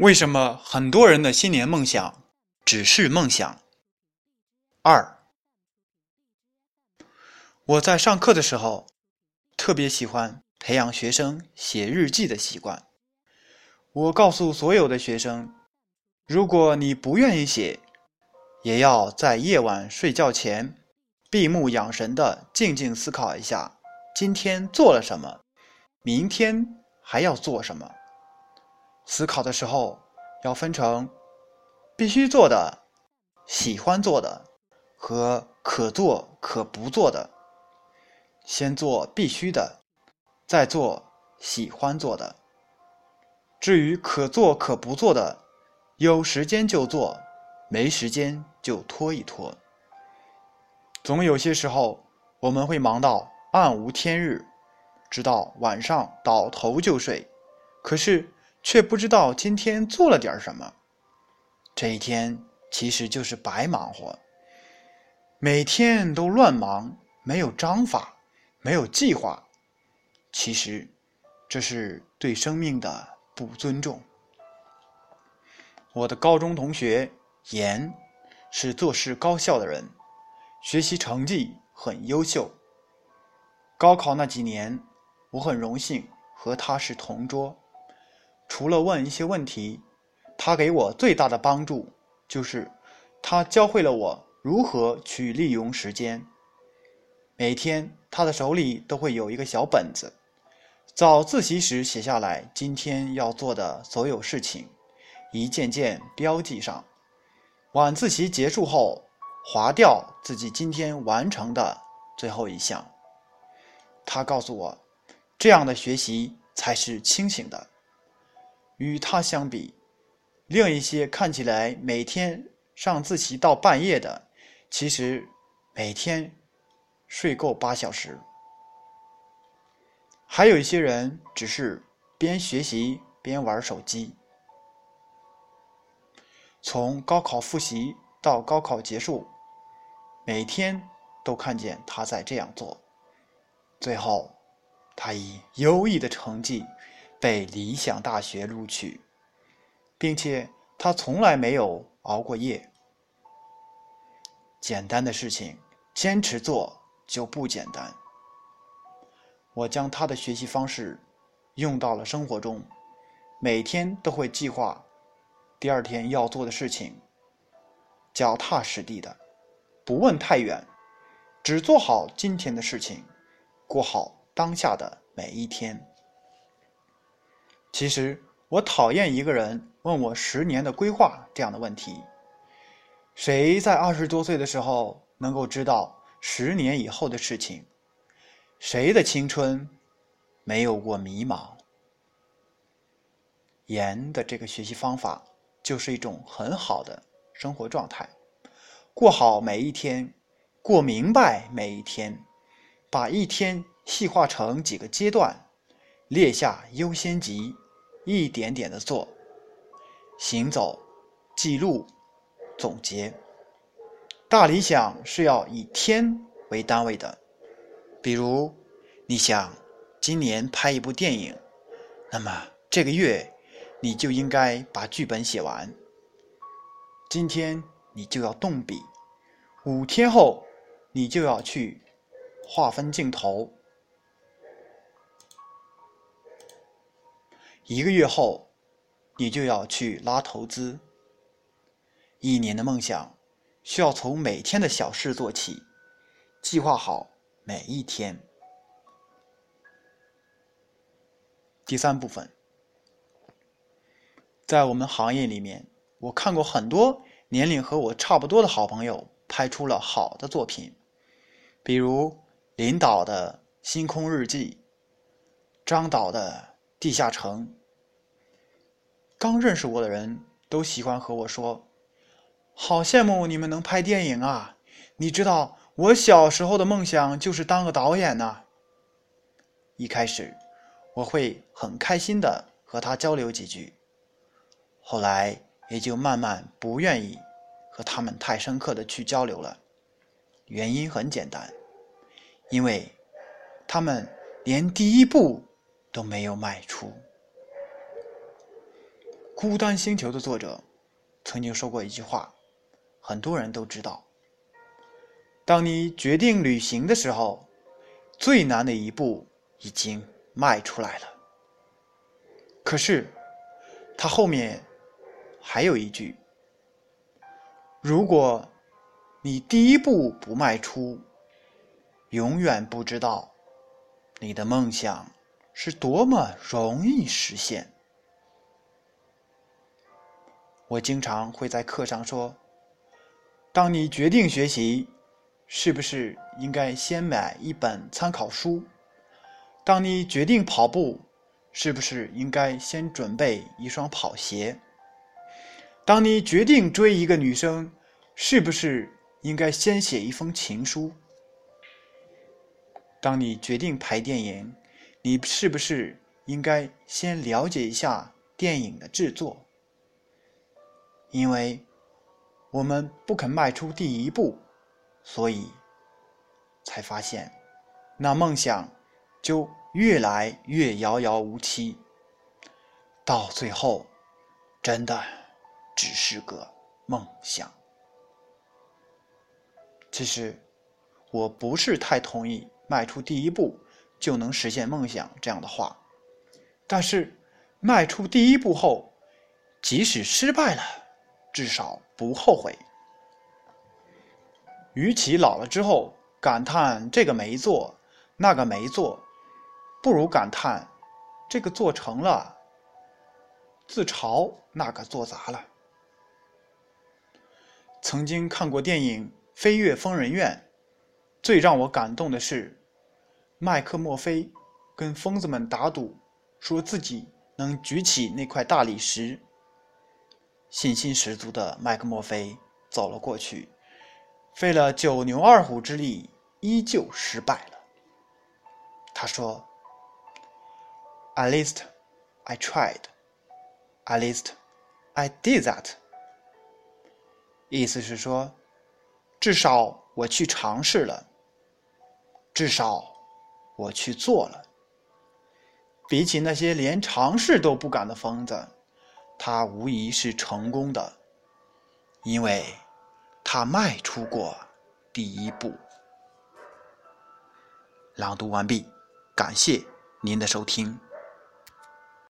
为什么很多人的新年梦想只是梦想？二，我在上课的时候特别喜欢培养学生写日记的习惯。我告诉所有的学生，如果你不愿意写，也要在夜晚睡觉前闭目养神的静静思考一下，今天做了什么，明天还要做什么。思考的时候要分成必须做的、喜欢做的和可做可不做的。先做必须的，再做喜欢做的。至于可做可不做的，有时间就做，没时间就拖一拖。总有些时候我们会忙到暗无天日，直到晚上倒头就睡。可是。却不知道今天做了点什么，这一天其实就是白忙活。每天都乱忙，没有章法，没有计划，其实这是对生命的不尊重。我的高中同学严是做事高效的人，学习成绩很优秀。高考那几年，我很荣幸和他是同桌。除了问一些问题，他给我最大的帮助就是，他教会了我如何去利用时间。每天他的手里都会有一个小本子，早自习时写下来今天要做的所有事情，一件件标记上；晚自习结束后，划掉自己今天完成的最后一项。他告诉我，这样的学习才是清醒的。与他相比，另一些看起来每天上自习到半夜的，其实每天睡够八小时。还有一些人只是边学习边玩手机。从高考复习到高考结束，每天都看见他在这样做。最后，他以优异的成绩。被理想大学录取，并且他从来没有熬过夜。简单的事情坚持做就不简单。我将他的学习方式用到了生活中，每天都会计划第二天要做的事情，脚踏实地的，不问太远，只做好今天的事情，过好当下的每一天。其实我讨厌一个人问我十年的规划这样的问题。谁在二十多岁的时候能够知道十年以后的事情？谁的青春没有过迷茫？严的这个学习方法就是一种很好的生活状态，过好每一天，过明白每一天，把一天细化成几个阶段，列下优先级。一点点的做，行走，记录，总结。大理想是要以天为单位的。比如，你想今年拍一部电影，那么这个月你就应该把剧本写完。今天你就要动笔，五天后你就要去划分镜头。一个月后，你就要去拉投资。一年的梦想需要从每天的小事做起，计划好每一天。第三部分，在我们行业里面，我看过很多年龄和我差不多的好朋友拍出了好的作品，比如林导的《星空日记》，张导的《地下城》。刚认识我的人都喜欢和我说：“好羡慕你们能拍电影啊！”你知道我小时候的梦想就是当个导演呢。一开始我会很开心的和他交流几句，后来也就慢慢不愿意和他们太深刻的去交流了。原因很简单，因为他们连第一步都没有迈出。孤单星球》的作者曾经说过一句话，很多人都知道：当你决定旅行的时候，最难的一步已经迈出来了。可是，他后面还有一句：如果你第一步不迈出，永远不知道你的梦想是多么容易实现。我经常会在课上说：“当你决定学习，是不是应该先买一本参考书？当你决定跑步，是不是应该先准备一双跑鞋？当你决定追一个女生，是不是应该先写一封情书？”当你决定拍电影，你是不是应该先了解一下电影的制作？因为我们不肯迈出第一步，所以才发现那梦想就越来越遥遥无期，到最后真的只是个梦想。其实我不是太同意。迈出第一步就能实现梦想这样的话，但是迈出第一步后，即使失败了，至少不后悔。与其老了之后感叹这个没做，那个没做，不如感叹这个做成了，自嘲那个做砸了。曾经看过电影《飞越疯人院》，最让我感动的是。麦克墨菲跟疯子们打赌，说自己能举起那块大理石。信心十足的麦克墨菲走了过去，费了九牛二虎之力，依旧失败了。他说：“At least I tried. At least I did that.” 意思是说，至少我去尝试了，至少。我去做了。比起那些连尝试都不敢的疯子，他无疑是成功的，因为他迈出过第一步。朗读完毕，感谢您的收听。